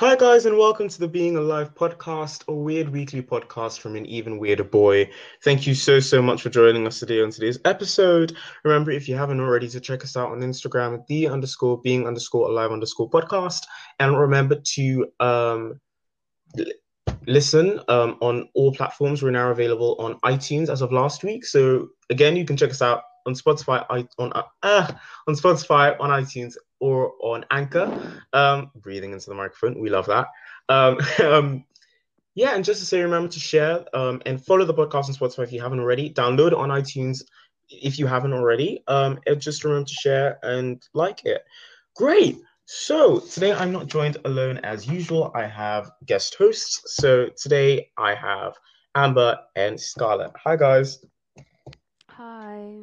Hi, guys, and welcome to the Being Alive podcast, a weird weekly podcast from an even weirder boy. Thank you so, so much for joining us today on today's episode. Remember, if you haven't already, to check us out on Instagram, the underscore being underscore alive underscore podcast. And remember to um, l- listen um, on all platforms. We're now available on iTunes as of last week. So, again, you can check us out on Spotify, I- on uh, on Spotify, on iTunes, or on Anchor. Um, breathing into the microphone, we love that. Um, um, yeah, and just to say, remember to share um, and follow the podcast on Spotify if you haven't already. Download on iTunes if you haven't already. Um, and just remember to share and like it. Great. So today I'm not joined alone as usual. I have guest hosts. So today I have Amber and Scarlett. Hi guys. Hi.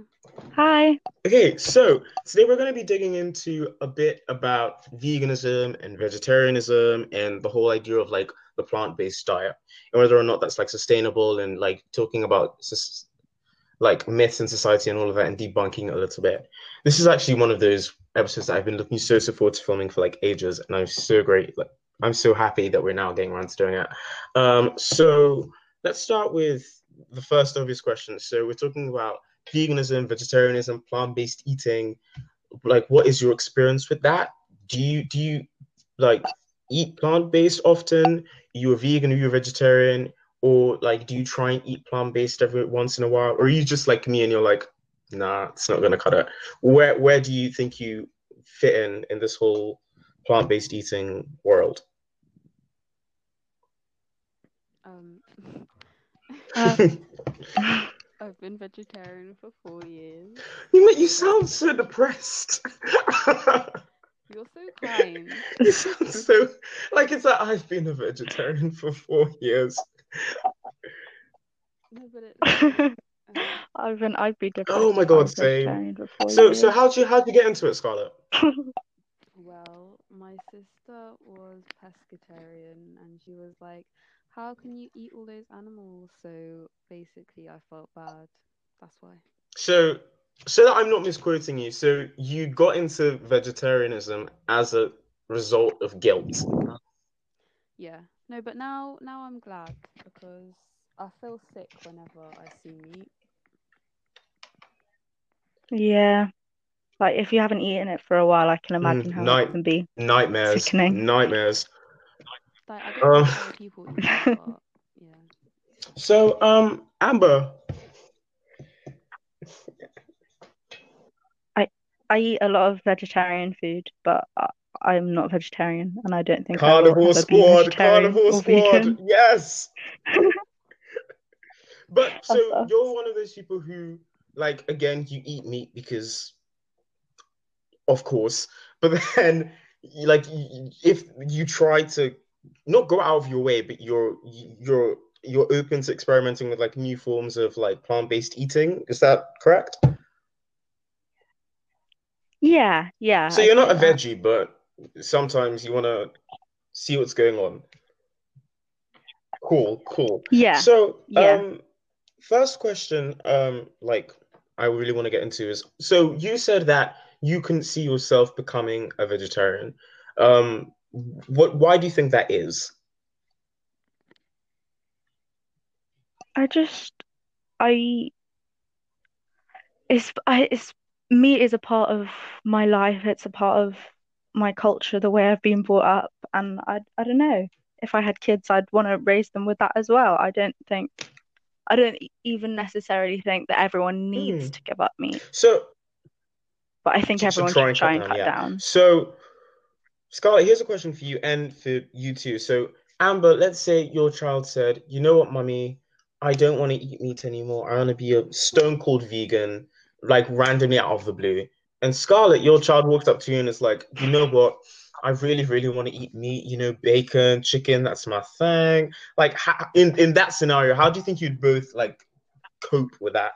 Hi. Okay, so today we're going to be digging into a bit about veganism and vegetarianism and the whole idea of like the plant-based diet and whether or not that's like sustainable and like talking about sus- like myths in society and all of that and debunking a little bit. This is actually one of those episodes that I've been looking so so forward to filming for like ages and I'm so great like I'm so happy that we're now getting around to doing it. Um, so let's start with the first obvious question. So we're talking about veganism, vegetarianism, plant-based eating. Like, what is your experience with that? Do you do you like eat plant-based often? Are you a vegan? Are you a vegetarian? Or like, do you try and eat plant-based every once in a while? Or are you just like me and you're like, nah, it's not gonna cut it? Where where do you think you fit in in this whole plant-based eating world? Um, Uh, I've been vegetarian for four years. you make you sound so depressed. You're so kind. You sound so like it's like I've been a vegetarian for four years. No, but it. Um, I've been I've been depressed. Oh my God, was vegetarian for four So so how'd you how'd you get into it, Scarlett? well, my sister was pescatarian, and she was like, "How can you eat all those animals?" So basically, I felt bad. That's why. So so that I'm not misquoting you, so you got into vegetarianism as a result of guilt. Yeah. No, but now now I'm glad because I feel sick whenever I see meat. Yeah. Like if you haven't eaten it for a while, I can imagine mm, how night- it can be. Nightmares. Sickening. Nightmares. Like I don't Um. how people eat it, but yeah. So um Amber, I eat a lot of vegetarian food, but I, I'm not vegetarian, and I don't think I will Carnivore ever Squad, vegetarian Carnivore Squad, yes. But so you're one of those people who, like, again, you eat meat because, of course, but then, like, if you try to not go out of your way, but you're you're you're open to experimenting with like new forms of like plant-based eating. Is that correct? Yeah, yeah. So you're not a that. veggie, but sometimes you want to see what's going on. Cool, cool. Yeah. So, Yeah. um, first question, um, like I really want to get into is, so you said that you couldn't see yourself becoming a vegetarian. Um, what, why do you think that is? I just I it's I it's meat is a part of my life. It's a part of my culture, the way I've been brought up, and I I don't know. If I had kids, I'd want to raise them with that as well. I don't think I don't even necessarily think that everyone needs Hmm. to give up meat, So, but I think everyone try should and try cut and cut yeah. down. So, Scarlett, here's a question for you and for you too. So, Amber, let's say your child said, you know what, mummy, I don't want to eat meat anymore. I want to be a stone cold vegan, like randomly out of the blue. And Scarlett, your child walks up to you and is like, you know what? I really, really want to eat meat, you know, bacon, chicken, that's my thing. Like, in, in that scenario, how do you think you'd both like cope with that?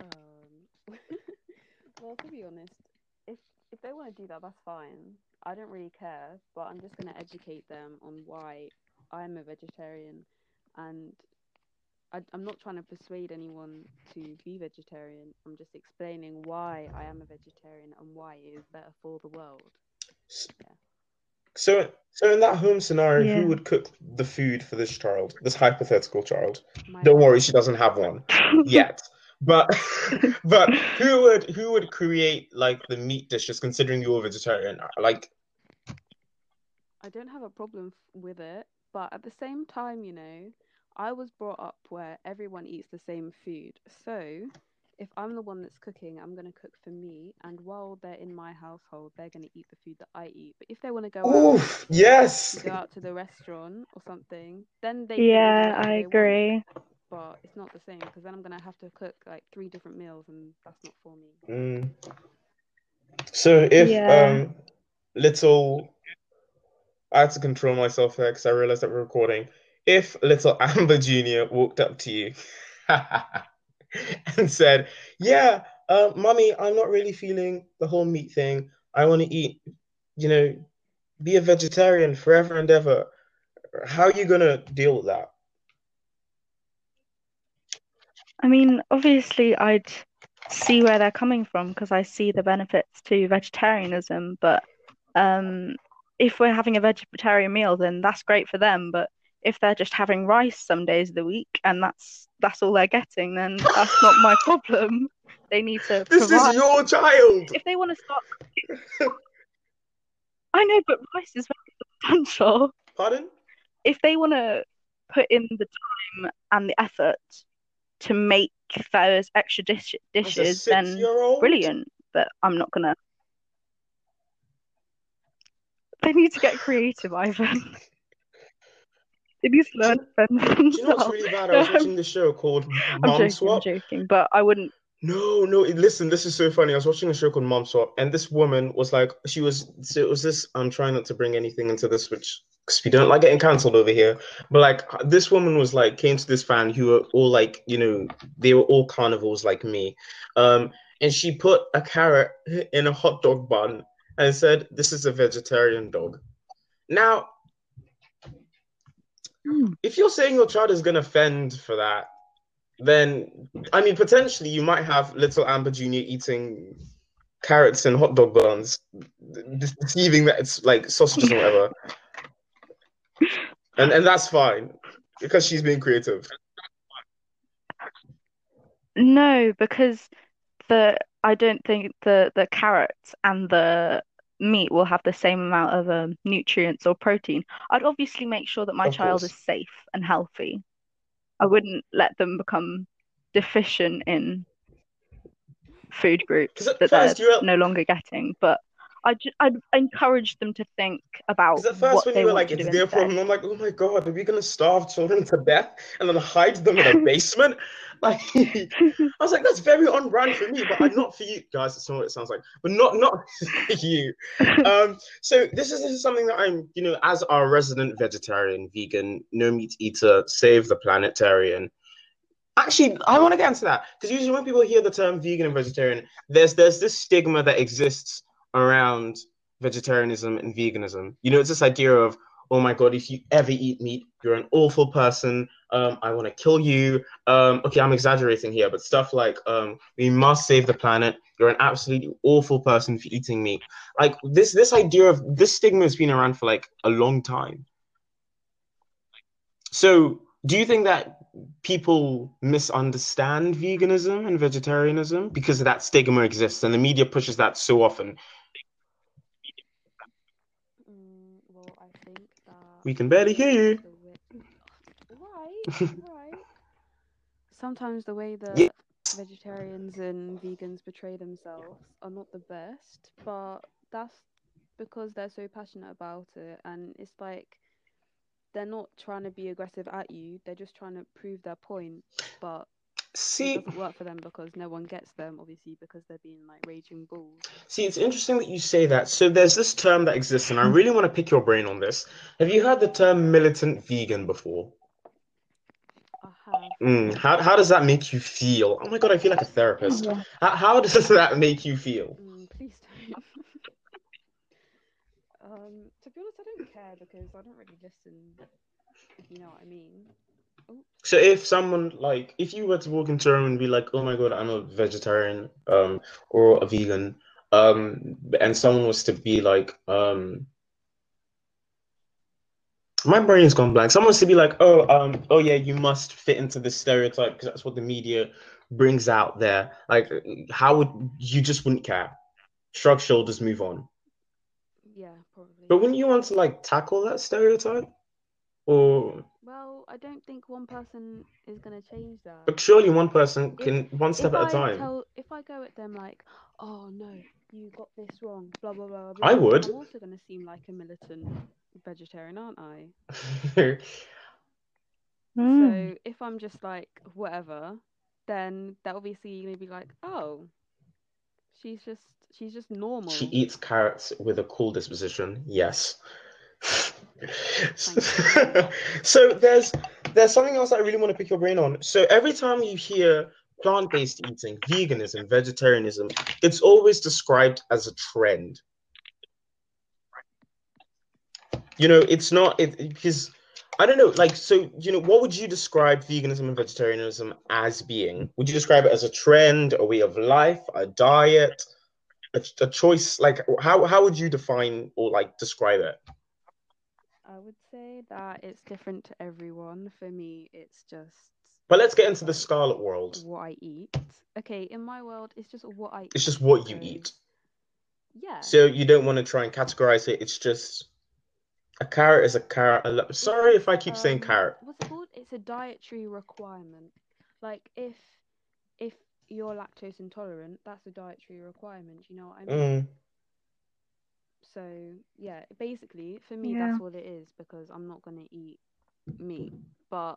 Um, well, to be honest, if if they want to do that, that's fine. I don't really care, but I'm just gonna educate them on why I'm a vegetarian, and I, I'm not trying to persuade anyone to be vegetarian. I'm just explaining why I am a vegetarian and why it is better for the world. So, so in that home scenario, Yeah. who would cook the food for this child, this hypothetical child? My Don't worry, she doesn't have one yet. But, but who would who would create like the meat dishes, considering you're a vegetarian? Like, I don't have a problem with it, but at the same time, you know, I was brought up where everyone eats the same food. So, if I'm the one that's cooking, I'm going to cook for me, and while they're in my household, they're going to eat the food that I eat. But if they want to go out, oof, yes. go out to the restaurant or something, then they Yeah, whatever I agree. want. Agree. But it's not the same because then I'm going to have to cook like three different meals, and that's not for me. Mm. So if Yeah. um little I had to control myself there because I realized that we're recording. If little Amber Jr. walked up to you and said, "Yeah, uh, mommy, I'm not really feeling the whole meat thing. I want to eat, you know, be a vegetarian forever and ever." How are you gonna deal with that? I mean, obviously, I'd see where they're coming from because I see the benefits to vegetarianism. But um, if we're having a vegetarian meal, then that's great for them. But if they're just having rice some days of the week and that's that's all they're getting, then that's not my problem. They need to This provide. is your child. If they want to start, I know, but rice is very substantial. Pardon? If they want to put in the time and the effort to make those extra dish- dishes, then brilliant. But I'm not gonna. They need to get creative, Ivan. They need to learn Do you know what's really bad? I was watching this show called I'm Mom joking, I'm Swap. joking, but I wouldn't. No, no, listen, this is so funny. I was watching a show called Mom Swap, and this woman was like, she was, so it was this, I'm trying not to bring anything into this, which, because we don't like getting cancelled over here, but like, this woman was like, came to this fan who were all like, you know, they were all carnivores like me. Um, and she put a carrot in a hot dog bun and said, this is a vegetarian dog. Now, Hmm. if you're saying your child is going to fend for that, then I mean, potentially you might have little Amber Jr. eating carrots and hot dog buns, deceiving that it's like sausages or whatever, and and that's fine because she's being creative. No, because the I don't think the the carrots and the meat will have the same amount of um, nutrients or protein. I'd obviously make sure that my Of child course. is safe and healthy. I wouldn't let them become deficient in food groups that they're no longer getting. But I ju- I'd encourage them to think about Because at first what when they you were like, it's their instead. problem, I'm like, oh my God, are we gonna starve children to death and then hide them in a basement? Like, I was like, that's very on brand for me, but I'm not for you guys. That's not what it sounds like, but not not for you. Um, so this is this is something that I'm, you know, as our resident vegetarian, vegan, no meat eater, save the planetarian. Actually, I want to get into that because usually when people hear the term vegan and vegetarian, there's there's this stigma that exists around vegetarianism and veganism. You know, it's this idea of, oh my God, if you ever eat meat, you're an awful person. Um, I want to kill you. Um, okay, I'm exaggerating here, but stuff like um, we must save the planet. You're an absolutely awful person for eating meat. Like this, this idea of this stigma has been around for like a long time. So, do you think that people misunderstand veganism and vegetarianism because that stigma exists and the media pushes that so often? Mm, well, I think that We can barely hear you. the way... right, right. Sometimes the way that Yeah. vegetarians and vegans portray themselves are not the best, but that's because they're so passionate about it, and it's like they're not trying to be aggressive at you; they're just trying to prove their point. But it See, doesn't work for them because no one gets them, obviously, because they're being like raging bulls. see, it's interesting that you say that. So there's this term that exists, and I really want to pick your brain on this. Have you heard the term militant vegan before? Mm, how how does that make you feel? Oh my God, I feel like a therapist. Yeah. How, how does that make you feel? Mm, please don't. um, to be honest, I don't care because I don't really listen. If you know what I mean. So if someone like if you were to walk into a room and be like, "Oh my God, I'm a vegetarian," um, or a vegan, um, and someone was to be like, um, My brain's gone blank. Someone to be like, "Oh, um, oh yeah, you must fit into this stereotype because that's what the media brings out there." Like, how would you just wouldn't care? Shrug shoulders, move on. Yeah, probably. But wouldn't you want to like tackle that stereotype? Or Well, I don't think one person is gonna change that. but surely one person If- can one step at a I time. tell, if I go at them like, "Oh no, you got this wrong," blah blah blah. blah I would. I'm also gonna seem like a militant vegetarian, aren't I? Mm. So if I'm just like whatever, then they're obviously gonna be like, "Oh, she's just she's just normal." She eats carrots with a cool disposition. Yes. So there's there's something else I really want to pick your brain on. So every time you hear plant-based eating, veganism, vegetarianism, it's always described as a trend. You know, it's not it because I don't know, like so, you know, what would you describe veganism and vegetarianism as being? Would you describe it as a trend, a way of life, a diet? a, a choice like how how would you define or like describe it I would say that it's different to everyone. For me, it's just but let's get into the Scarlett world what I eat. Okay, in my world, it's just what I it's just what you so- eat Yeah. so you don't want to try and categorize it it's just a carrot is a carrot a lo- sorry if i keep saying Um, carrot What's it called? It's a dietary requirement. Like if if you're lactose intolerant, that's a dietary requirement. You know what I mean? Mm. So yeah, basically for me Yeah. that's what it is because I'm not gonna eat meat, but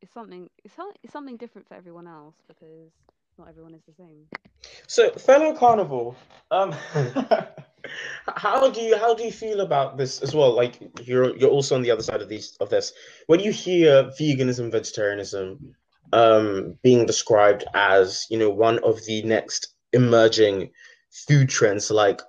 it's something it's, it's something different for everyone else because not everyone is the same. so fellow carnivore um how do you how do you feel about this as well like you're you're also on the other side of these of this when you hear veganism vegetarianism um being described as you know one of the next emerging food trends like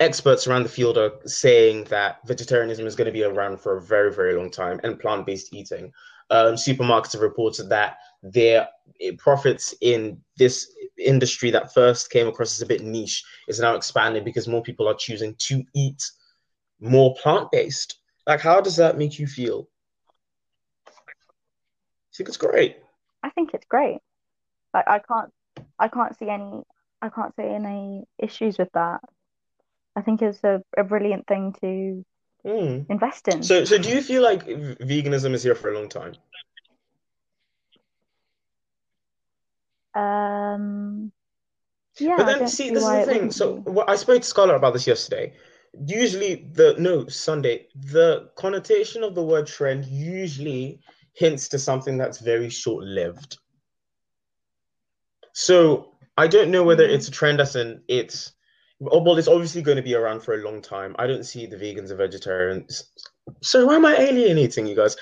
experts around the field are saying that vegetarianism is going to be around for a very very long time and plant-based eating um, supermarkets have reported that their eh, profits in this industry that first came across as a bit niche is now expanding because more people are choosing to eat more plant-based like how does that make you feel I think it's great I think it's great. Like I can't I can't see any I can't see any issues with that. I think is a, a brilliant thing to Mm. invest in. So, so do you feel like veganism is here for a long time? Um, yeah, But then, see, this is the thing. So, what I spoke to Scarlett about this yesterday. Usually, the no Sunday, the connotation of the word trend usually hints to something that's very short-lived. So, I don't know whether Mhm. it's a trend as in it's well, it's obviously going to be around for a long time. I don't see the vegans and vegetarians. So, why am I alienating you guys?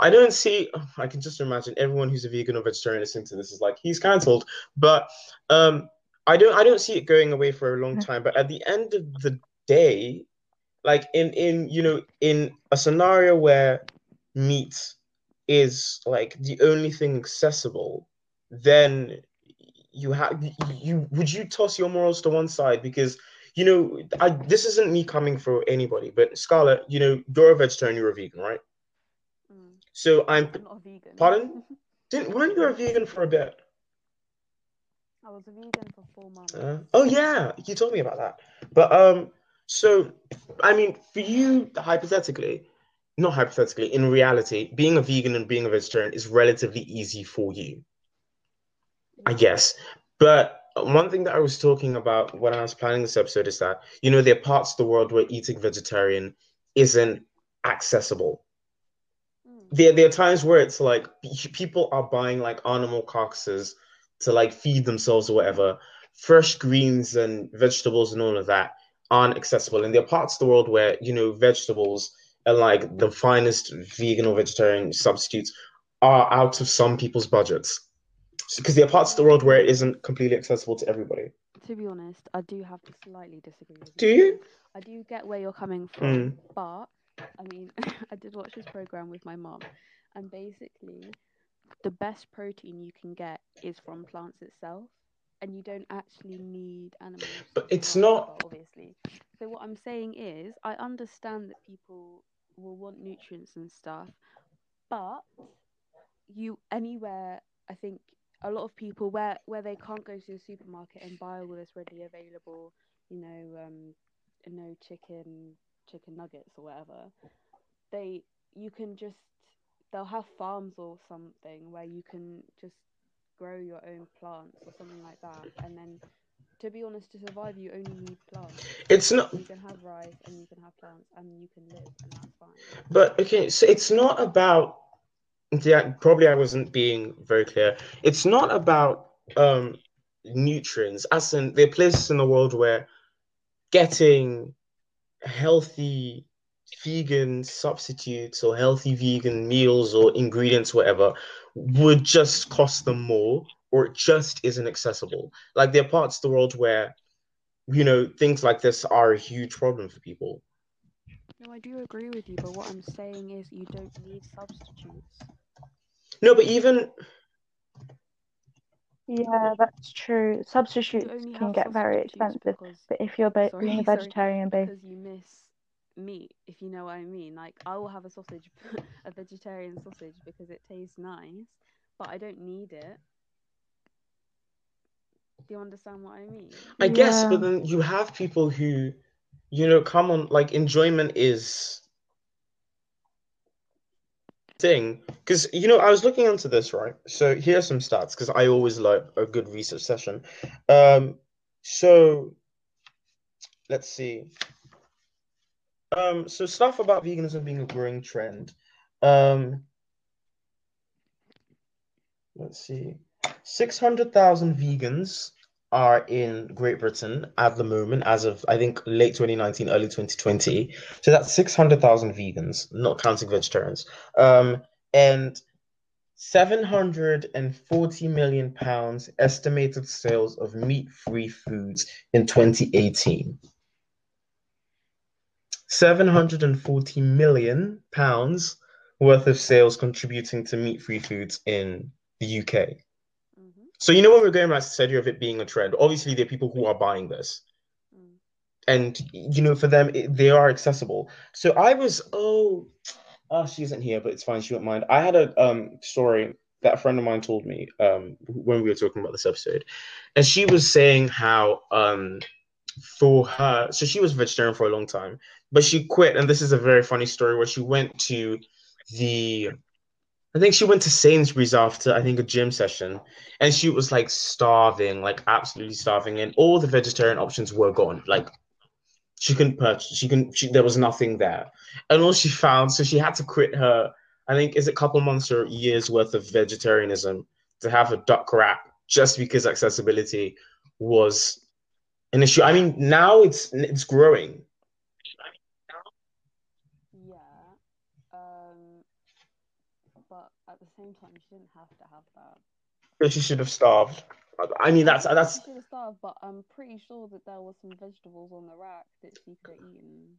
I don't see. I can just imagine everyone who's a vegan or vegetarian listening to this is like, he's cancelled. But um, I don't. I don't see it going away for a long time. But at the end of the day, like in in you know in a scenario where meat is like the only thing accessible, then you have you would you toss your morals to one side because you know I this isn't me coming for anybody, but Scarlett, you know you're a vegetarian, you're a vegan, right? Mm. So I'm I'm not a vegan. Pardon? didn't weren't you a vegan for a bit? I was a vegan for four months. Uh, oh yeah, you told me about that. But um, so I mean, for you, hypothetically, not hypothetically, in reality, being a vegan and being a vegetarian is relatively easy for you, I guess. But one thing that I was talking about when I was planning this episode is that, you know, there are parts of the world where eating vegetarian isn't accessible. Mm. There, there are times where it's like people are buying like animal carcasses to like feed themselves or whatever. Fresh greens and vegetables and all of that aren't accessible. And there are parts of the world where, you know, vegetables and like the finest vegan or vegetarian substitutes are out of some people's budgets. Because there are parts of the world where it isn't completely accessible to everybody. To be honest, I do have to slightly disagree with Do you. I do get where you're coming from, Mm. but I mean, I did watch this program with my mom, and basically, the best protein you can get is from plants itself, and you don't actually need animals. But it's not- obviously. So what I'm saying is, I understand that people will want nutrients and stuff, but you anywhere I think a lot of people where where they can't go to the supermarket and buy all this readily available, you know, um, you know, chicken chicken nuggets or whatever, they you can just they'll have farms or something where you can just grow your own plants or something like that, and then to be honest, to survive, you only need plants. It's not. You can have rice and you can have plants and you can live, and that's fine. But okay, so it's not about. Yeah, probably I wasn't being very clear. It's not about um nutrients. As in, there are places in the world where getting healthy vegan substitutes or healthy vegan meals or ingredients, whatever, would just cost them more or it just isn't accessible. Like there are parts of the world where, you know, things like this are a huge problem for people. No, I do agree with you, but what I'm saying is you don't need substitutes. No, but even Yeah, that's true. Substitutes can get very substitutes expensive, because but if you're ba being a sorry, sorry, vegetarian based, because you miss meat, if you know what I mean. Like I will have a sausage, a vegetarian sausage because it tastes nice, but I don't need it. Do you understand what I mean? I guess, yeah, but then you have people who, you know, come on, like enjoyment is thing. Because, you know, I was looking into this, right? So here are some stats, because I always like a good research session. Um, so let's see. Um, so stuff about veganism being a growing trend. Um, let's see. 600,000 vegans are in Great Britain at the moment, as of I think late 2019, early 2020. So that's 600,000 vegans, not counting vegetarians. Um, and 740 million pounds estimated sales of meat-free foods in 2018. 740 million pounds worth of sales contributing to meat-free foods in the UK. So you know when we're to the idea of it being a trend, obviously there are people who are buying this. Mm. And you know, for them it, they are accessible. So I was, oh, oh, she isn't here, but it's fine, she won't mind. I had a um story that a friend of mine told me um when we were talking about this episode. And she was saying how um for her, so she was vegetarian for a long time, but she quit, and this is a very funny story where she went to the I think she went to Sainsbury's after I think a gym session, and she was like starving, like absolutely starving, and all the vegetarian options were gone. Like she couldn't purchase, she couldn't, she, there was nothing there, and all she found, so she had to quit her. I think is a couple months or years worth of vegetarianism to have a duck wrap just because accessibility was an issue. I mean, now it's it's growing. Yeah. Um, but at the same time, she didn't have to have that. But she should have starved. I mean, that's She that's should have starved, but I'm pretty sure that there was some vegetables on the rack that she could have eaten.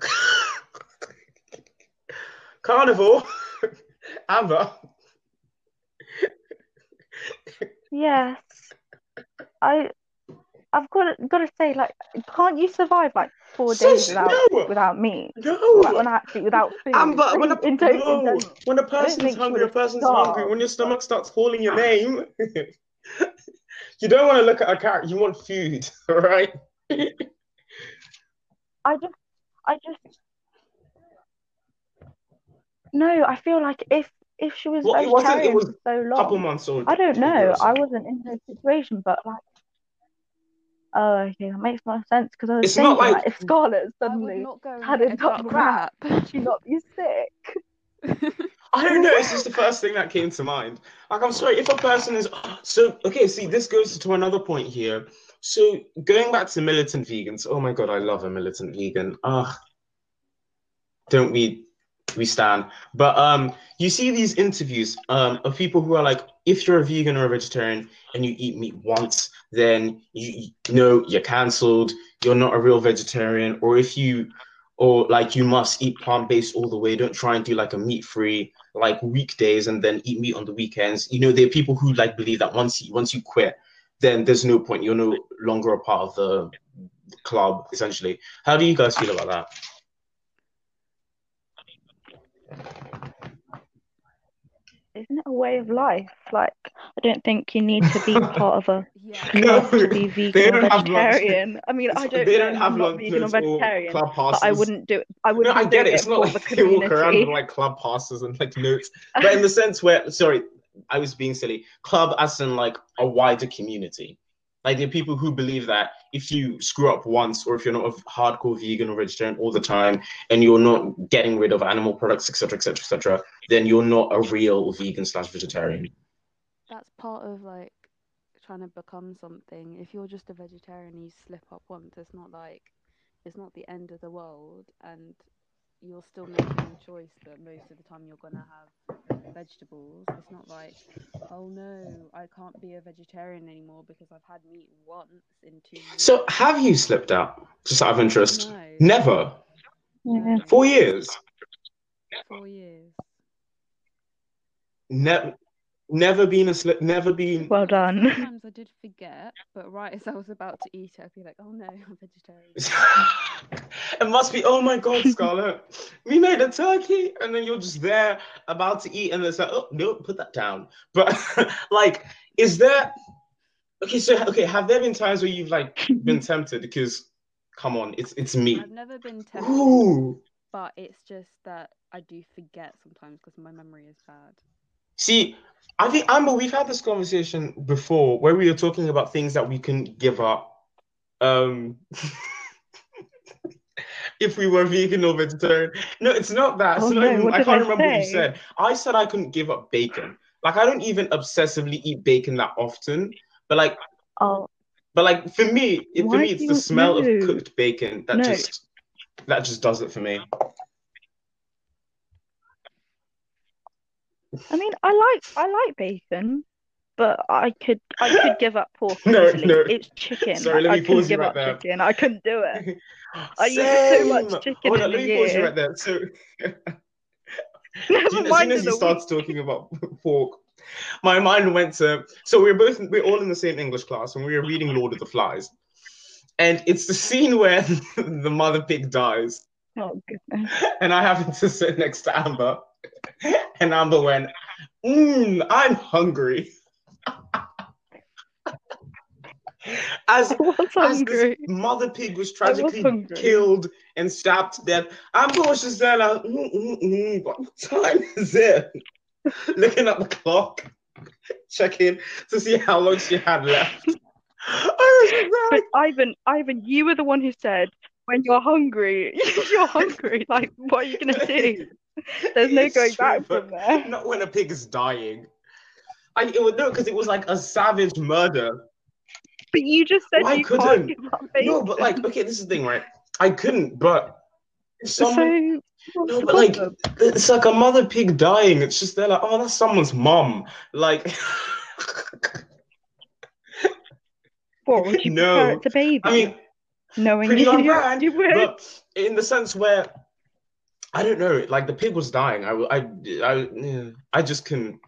carnivore. Amber. yes. I I've got to, got to say, like, can't you survive like four days Sis, without no. without meat? Like, No. when actually without food. Amber, when a, in total, no. don't- when a person's hungry, a person's hungry. When your stomach starts calling your name, you don't want to look at a carrot. You want food, right? I just, I just, no. I feel like if if she was Well, it was so A couple months old. I don't know. I wasn't in her situation, but like, oh, okay, that makes more sense because I was It's not thinking like- like if Scarlett I suddenly not go and had get a a duck duck wrap, wrap. would she not be sick? I don't know. It's just the first thing that came to mind. Like, I'm sorry if a person is so okay. See, this goes to another point here. So going back to militant vegans. Oh my god, I love a militant vegan. Ah, don't we? We stand. But um, you see these interviews um of people who are like, if you're a vegan or a vegetarian and you eat meat once, then you, you know you're cancelled. You're not a real vegetarian. Or if you or like you must eat plant-based all the way. Don't try and do like a meat-free like weekdays and then eat meat on the weekends. You know, there are people who like believe that once you once you quit, then there's no point. You're no longer a part of the club, essentially. How do you guys feel about that? Isn't it a way of life? Like, I don't think you need to be part of a Yeah. club to be vegan or don't have lunch. vegetarian. I mean, I don't they don't have I'm not vegan or vegetarian, club passes. but I wouldn't do it. I wouldn't I get it. It's not like the they walk around with like club passes and like notes, but in the sense where, sorry, I was being silly. Club as in like a wider community. Like there are people who believe that if you screw up once, or if you're not a hardcore vegan or vegetarian all the time, and you're not getting rid of animal products, etc., etc., etc., then you're not a real vegan slash vegetarian. That's part of like trying to become something. If you're just a vegetarian you slip up once, it's not like it's not the end of the world and you're still making a choice that most of the time you're gonna have vegetables. It's not like, oh no, I can't be a vegetarian anymore because I've had meat once in two years. So have you slipped out? Just out of interest. no, Never. Yeah. Four years. four years. Never. Never been a slip. Never been. Well done. Sometimes I did forget, but right as I was about to eat it, I'd be like, oh no, I'm vegetarian. it must be, oh my God, Scarlett, we made a turkey. And then you're just there about to eat, and it's like, oh, no, put that down. But, like, is there, okay, so, okay, have there been times where you've, like, been tempted? Because, come on, it's it's meat. I've never been tempted, Ooh. but it's just that I do forget sometimes because my memory is bad. See, I think, Amber, we've had this conversation before where we were talking about things that we can give up. Um, if we were vegan or vegetarian. No, it's not that. Oh So no, even- I can't I remember what you said. I said I couldn't give up bacon. Like I don't even obsessively eat bacon that often, but like, Oh, but like for me, it, for me, it's the smell of cooked bacon that No. just that just does it for me. I mean, I like I like bacon, but I could I could give up pork No, easily. no. It's chicken. Sorry, let I me couldn't pause you give right up there. chicken. I couldn't do it. I eat so much chicken Hold on, let me pause you right there. So. Never As soon- as mind soon as in he starts talking about pork, my mind went to. So we we're both we're all in the same English class, and we were reading Lord of the Flies, and it's the scene where the mother pig dies, Oh goodness. and I happened to sit next to Amber, and Amber went, mm, "I'm hungry." As as this mother pig was I was tragically killed and stabbed to death, Amber was just there like, mm, mm, mm, what time is it? Looking at the clock, checking to see how long she had left. I But Ivan, Ivan, you were the one who said when you're hungry, you're hungry. Like, what are you gonna do? There's no going true, back from there. Not when a pig is dying. I it was no, because it was like a savage murder. But you just said Well, I you couldn't. give up No, but like, okay, this is the thing, right? I couldn't, but someone. So No, but like, it's like a mother pig dying. It's just they're like, oh, that's someone's mom. Like, What would you no. compare it to baby? I mean, knowing you, brand, you would. in the sense where I don't know, like the pig was dying. I, I, I, I just couldn't.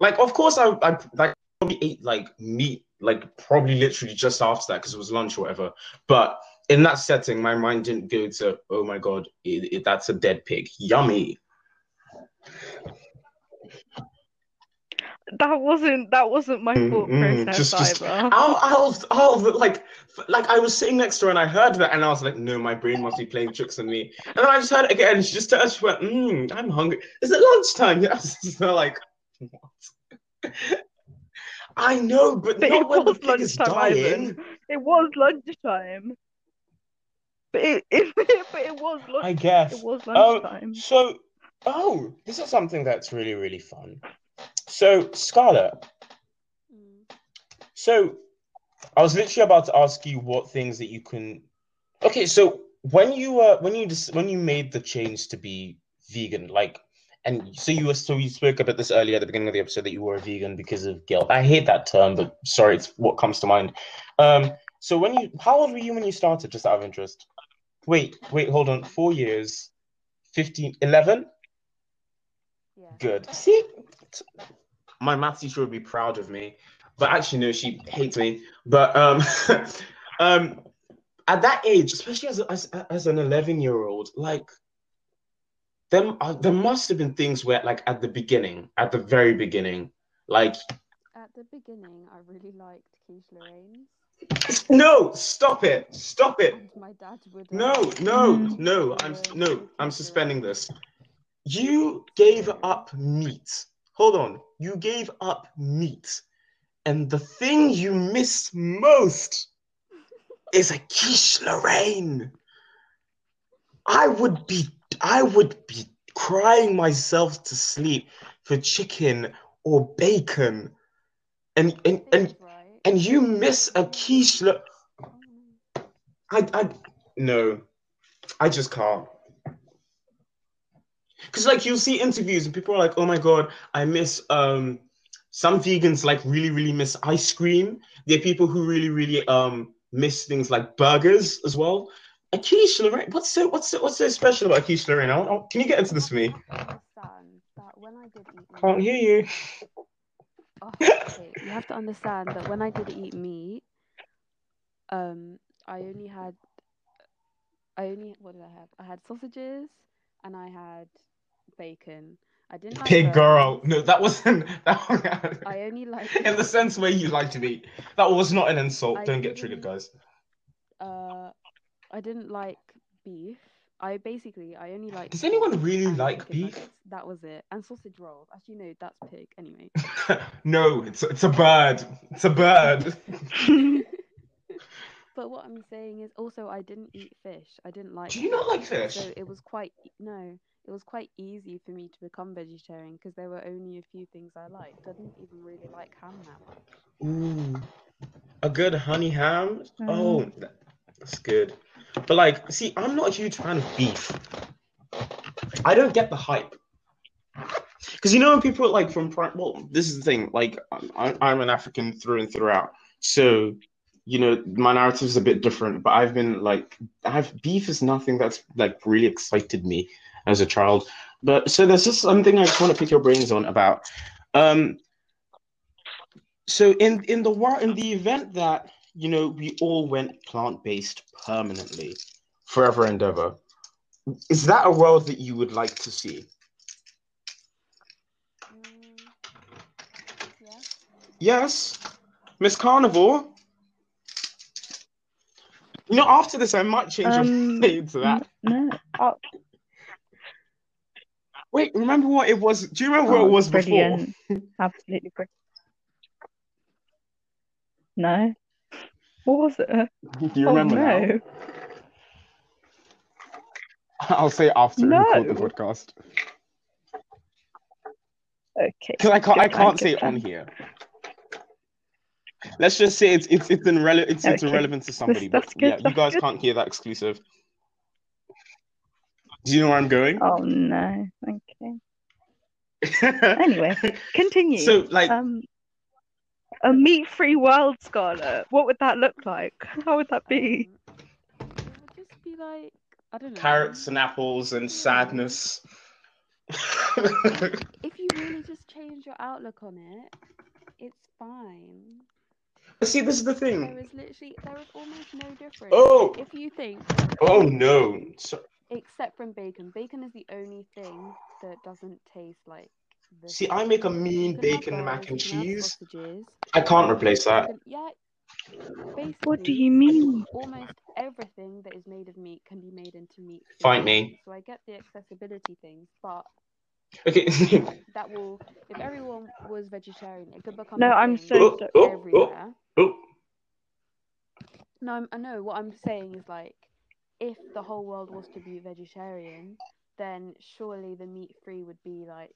Like, of course, I, I like probably ate like meat, like probably literally just after that because it was lunch or whatever. But in that setting, my mind didn't go to, oh my god, it, it, that's a dead pig. Yummy. That wasn't that wasn't my Mm, thought mm, process just- just- either. Out, out of, out of the, like, like I was sitting next to her and I heard that and I was like, no, my brain must be playing tricks on me. And then I just heard it again. And she just turned, she went, mm, I'm hungry. Is it lunchtime? Yes. So like, what? I know, but But not it when the was pig is lunchtime, dying. Ivan. It was lunchtime. But it, it but it was lunch. I guess. It was Um, lunchtime. so, oh, this is something that's really, really fun. So, Scarlett. So, I was literally about to ask you what things that you can. Okay, so when you uh when you dis- when you made the change to be vegan, like, and so you were so you spoke about this earlier at the beginning of the episode that you were a vegan because of guilt. I hate that term, but sorry, it's what comes to mind. Um, so when you how old were you when you started? Just out of interest. Wait, wait, hold on. Four years, 15, 11? Yeah. Good. See, my math teacher would be proud of me, but actually, no, she hates me. But um, um, at that age, especially as as as an eleven year old, like There, uh, there must have been things where, like, at the beginning, at the very beginning, like, At the beginning, I really liked quiche Lorraine's, no, stop it, stop it. and my dad would. No, no, Mm. no. I'm no. I'm suspending this. You gave up meat. Hold on. You gave up meat, and the thing you miss most is a quiche Lorraine. I would be. I would be crying myself to sleep for chicken or bacon, and and and right? and you miss a quiche. Lo- Oh. Mm. I, I, no, I just can't. Because like you'll see interviews and people are like, "Oh my god, I miss." Um, some vegans like really, really miss ice cream. There are people who really, really um miss things like burgers as well. A quiche Lorraine, what's so what's so, what's so special about a quiche Lorraine? I, I, can you get into this for me? I Can't hear you. Oh, okay. You have to understand that when I did eat meat, um, I only had, I only what did I have? I had sausages and I had bacon. I didn't like Pig girl. No, that wasn't that. one, I only like in the sense where you like to be. That was not an insult. I Don't get triggered, guys. uh, I didn't like beef. I basically I only like. Does anyone really like beef? nuggets. That was it, and sausage rolls. As you know, that's pig anyway. no, it's it's a bird. It's a bird. But what I'm saying is also I didn't eat fish. I didn't like. Do you not like fish? So it was quite no, it was quite easy for me to become vegetarian because there were only a few things I liked. I didn't even really like ham that much. Ooh, a good honey ham. Mm. Oh, that's good. But like, see, I'm not a huge fan of beef. I don't get the hype. Because you know when people like from well, this is the thing. Like, I'm, I'm an African through and throughout, so you know my narrative is a bit different. But I've been like, I've beef is nothing that's like really excited me as a child. But so there's just something I just want to pick your brains on about. Um, so in in the war in the event that you know we all went plant based permanently, forever and ever, is that a world that you would like to see? Mm, yeah. Yes, Miss Carnivore. You know, after this, I might change your Um, name to that. no. Oh, Wait, remember what it was? Do you remember what oh, it was before? brilliant. Absolutely brilliant. No. What was it? Do you oh remember no. now? I'll say after we record the podcast Okay. because I can't. I can't say it on here. Let's just say it's it's it's, irrele- it's, it's Okay. irrelevant to somebody. that's but good, yeah, you guys good. can't hear that exclusive. Do you know where I'm going? Oh no. Okay. Anyway, continue. so like Um, a meat-free world, Scarlett. What would that look like? How would that be? Um, it would just be like I don't know. carrots and apples and sadness. If you really just change your outlook on it, it's fine. See, this is the thing. is literally there is almost no difference. Oh, If you think oh no. So, except from bacon. Bacon is the only thing that doesn't taste like the see, I make a mean You can have bacon mac and you can have cheese. sausages, I can't replace that. yeah. Basically, What do you mean? almost everything that is made of meat can be made into meat. Fight food. me. So I get the accessibility thing, but Okay. that will if everyone was vegetarian, it could become. No, I'm thing so Oh, sorry. oh, oh. everywhere. oh, No, I'm, I know what I'm saying is like, if the whole world was to be vegetarian, then surely the meat free would be like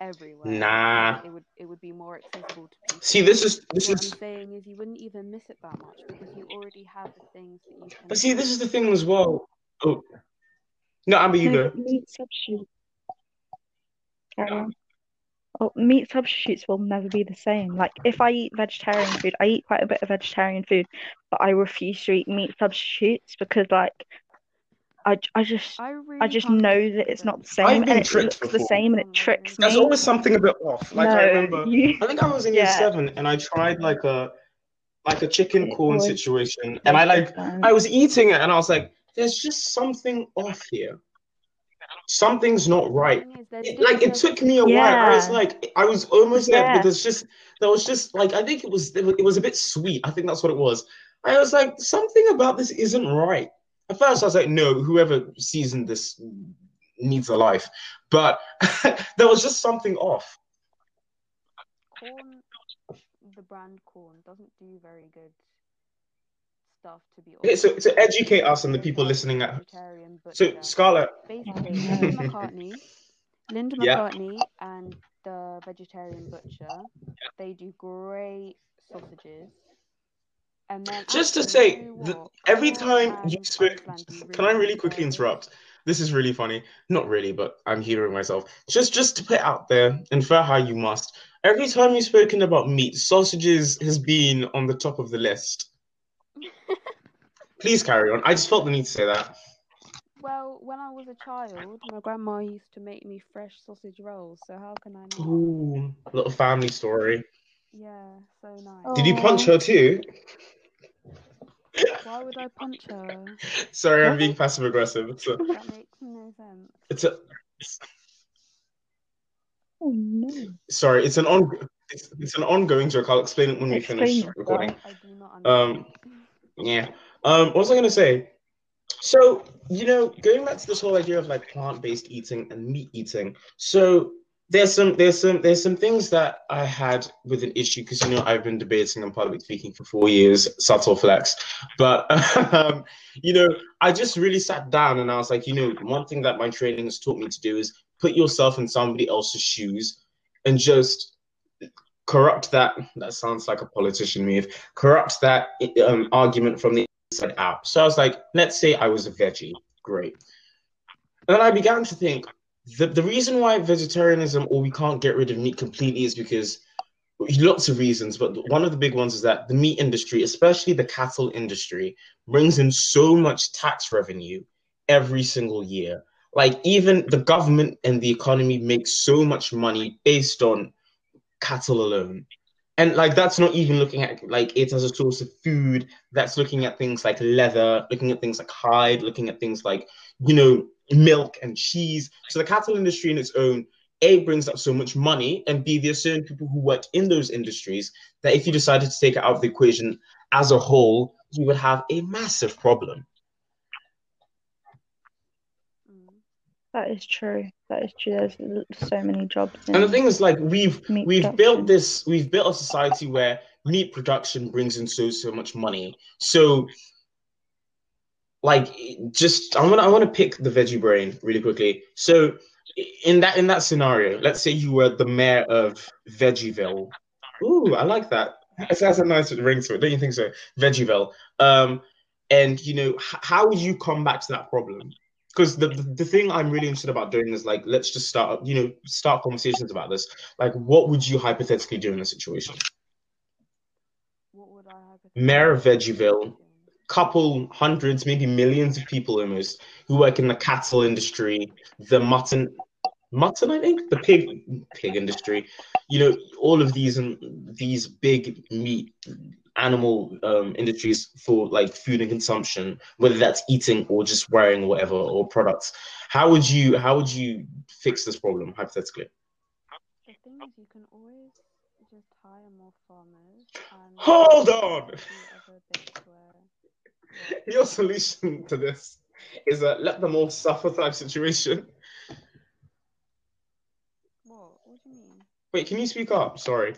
everywhere. Nah. It would it would be more accessible to people. see, this is this what is. I'm saying is you wouldn't even miss it that much because you already have the things that you can. But see, this is the thing as well. Oh, no, Amber, you go. meat substitute. Carry on. Oh, meat substitutes will never be the same. Like if I eat vegetarian food, I eat quite a bit of vegetarian food, but I refuse to eat meat substitutes because like I, I just I really I just know that it's not the same I've and it tricked looks the same and it tricks There's me. There's always something a bit off. Like I remember, you I think I was in year yeah, seven, and I tried like a like a chicken it corn situation, and I like. I was eating it, and I was like, "There's just something off here." Something's not right. Thing is, there's It, like it took me a while. I was like, I was almost there, Yeah. but there's just there was just like I think it was it was it was a bit sweet. I think that's what it was. I was like, something about this isn't right. At first, I was like, no, whoever seasoned this needs a life. But there was just something off. Quorn. The brand Quorn doesn't do very good stuff, to be Okay, honest. so to educate us and the people listening at vegetarian so butcher. Scarlett, Basically. Linda McCartney, Linda Yeah. And the vegetarian butcher, they do great sausages. And then just to say, the, every time you and spoke, can I really really quickly interrupt? This is really funny. Not really, but I'm hearing myself. Just just to put out there, and for how you must. Every time you've spoken about meat, sausages has been on the top of the list. Please carry on. I just felt the need to say that. Well, when I was a child, my grandma used to make me fresh sausage rolls, so how can I not? Ooh, little family story. Yeah, so nice. Did you punch her too? Why would I punch her? Sorry, I'm being passive aggressive. It's a, That makes no sense. it's a, Oh no. sorry, it's an on, it's, it's an ongoing joke. I'll explain it when we Explain finish yourself. recording. I do not Um, understand. Yeah. Um, what was I gonna say? So, you know, going back to this whole idea of like plant-based eating and meat eating. So there's some there's some there's some things that I had with an issue because you know I've been debating and public speaking for four years, subtle flex. But um, you know, I just really sat down and I was like, you know, one thing that my training has taught me to do is put yourself in somebody else's shoes and just corrupt that that sounds like a politician move corrupt that um, argument from the inside out. So i was like let's say i was a veggie. Great. And i began to think the, the reason why vegetarianism or we can't get rid of meat completely is because lots of reasons but one of the big ones is that the meat industry especially the cattle industry brings in so much tax revenue every single year. Like even the government and the economy make so much money based on cattle alone. And like that's not even looking at like it as a source of food. That's looking at things like leather, looking at things like hide, looking at things like you know milk and cheese. So the cattle industry in its own a brings up so much money, and b there's certain people who work in those industries that if you decided to take it out of the equation as a whole, you would have a massive problem. That is true. That is true. There's so many jobs And the in thing is, like we've we've production. built this, we've built a society where meat production brings in so so much money. So, like, just I want I want to pick the veggie brain really quickly. So, in that in that scenario, let's say you were the mayor of Veggieville. Ooh, I like that. It has a nice ring to it, don't you think so? Veggieville. Um, and you know, h- how would you come back to that problem? Because the, the thing I'm really interested about doing is like, let's just start, you know, start conversations about this. Like, what would you hypothetically do in this situation? What would I hypothetically Mayor of? Veggieville, couple hundreds, maybe millions of people almost who work in the cattle industry, the mutton, mutton, I think, the pig pig industry. You know, all of these and these big meat animal um, industries for like food and consumption, whether that's eating or just wearing or whatever or products. How would you how would you fix this problem hypothetically? The thing is, you can always just hire more farmers and Hold on. where Your solution to this is that let them all suffer type situation. what? What do you mean? Wait, can you speak up? Sorry.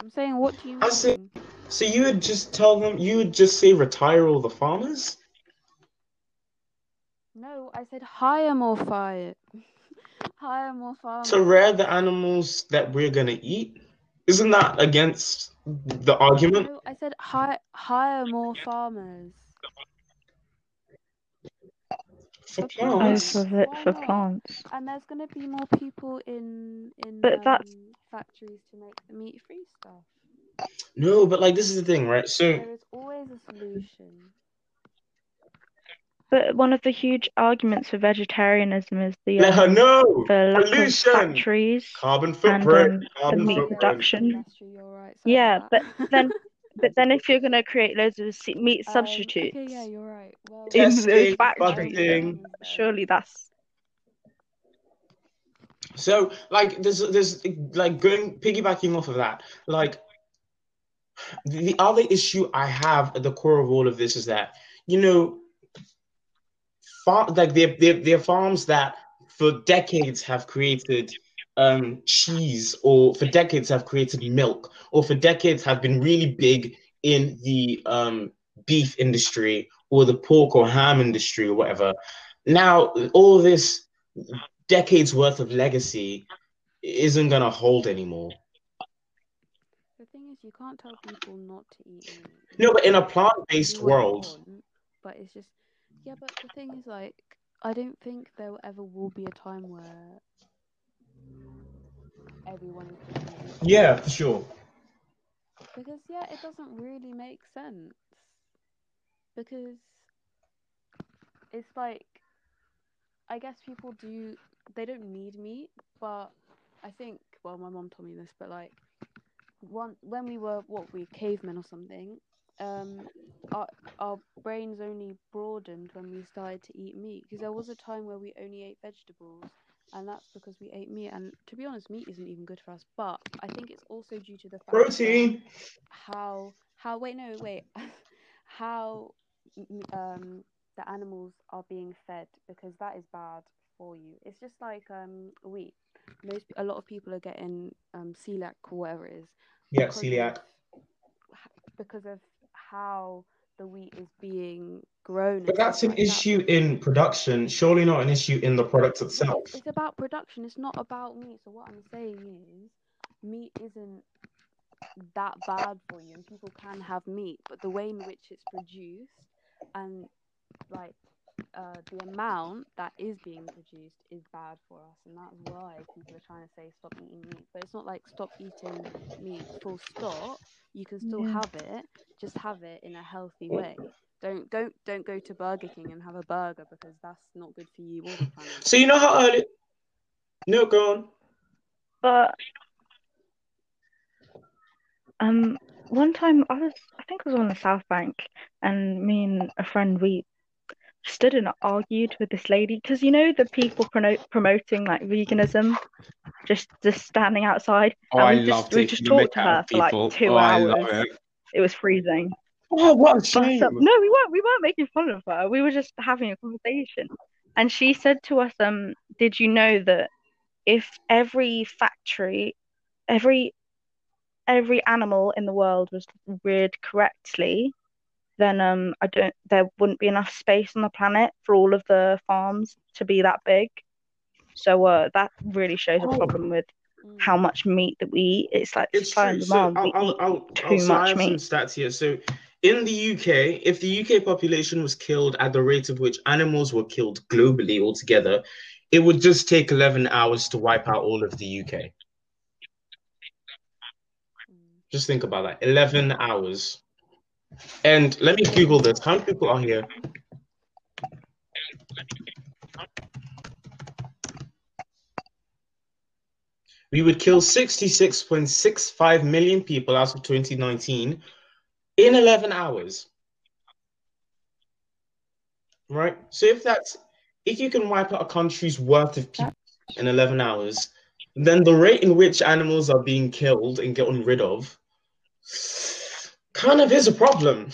I'm saying, what do you I see. mean? So you would just tell them, you would just say retire all the farmers? No, I said hire more fire. hire more farmers. To rear the animals that we're gonna eat? Isn't that against the argument? No, I said hire hire more farmers. For For Oh, plants? for for plants. And there's gonna be more people in in But that's- um, factories to make the meat free stuff. No, but like this is the thing, right? So There is always a solution. But one of the huge arguments for vegetarianism is the let her um, know. the lack of factories. carbon and, footprint, um, the carbon meat footprint. production. That's true, you're right. Yeah, about that. then But then if you're gonna create loads of se- meat Um, substitutes okay, yeah, you're right. Well, in Testing, those factories, surely that's So, like, there's, there's, like, going piggybacking off of that, like, the, the other issue I have at the core of all of this is that, you know, far, like, they're, they're, they're farms that for decades have created um, cheese, or for decades have created milk, or for decades have been really big in the um, beef industry or the pork or ham industry or whatever. Now, all this decades worth of legacy isn't going to hold anymore. The thing is, you can't tell people not to eat meat. No, but in a plant-based world, want, but it's just yeah. But the thing is, like, I don't think there ever will be a time where everyone yeah, for sure. Because yeah, it doesn't really make sense. Because it's like I guess people do they don't need meat, but I think well my mom told me this, but like one when we were what we cavemen or something, um our our brains only broadened when we started to eat meat because there was a time where we only ate vegetables and that's because we ate meat and to be honest meat isn't even good for us but i think it's also due to the fact Protein. how how wait no wait how um the animals are being fed because that is bad for you it's just like um wheat most a lot of people are getting um celiac or whatever it is Yeah, because celiac. of, because of how the wheat is being grown But that's an like that. issue in production, surely not an issue in the product itself. It's about production. It's not about meat. So what I'm saying is, meat isn't that bad for you, and people can have meat, but the way in which it's produced and like uh, the amount that is being produced is bad for us, and that's why people are trying to say stop eating meat. But it's not like stop eating meat full stop. You can still Yeah. have it, just have it in a healthy way. Don't don't don't go to Burger King and have a burger because that's not good for you or the planet. So you know how early? No, go on. But um, one time I was, I think I was on the South Bank, and me and a friend we stood and argued with this lady because you know the people promote promoting like veganism, just just standing outside, Oh, and I we just loved we it. just You make talked to her for like people. two Oh, I love hours. it. It was freezing. Oh, what a But shame. um, no, we weren't. We weren't making fun of her. We were just having a conversation. And she said to us, um, "Did you know that if every factory, every every animal in the world was reared correctly, then um, I don't. There wouldn't be enough space on the planet for all of the farms to be that big. So uh, that really shows a Oh. problem with Mm. how much meat that we eat. It's like It's supply true. So demand. I'll, I'll, I'll, too I'll, so much have some meat. stats here. So in the UK, if the UK population was killed at the rate of which animals were killed globally altogether, it would just take 11 hours to wipe out all of the UK. Mm. Just think about that. 11 hours. And let me Google this. How many people are here? We would kill 66.65 million people as of 2019 in 11 hours. Right? So if that's if you can wipe out a country's worth of people in 11 hours, then the rate in which animals are being killed and gotten rid of kind of is a problem.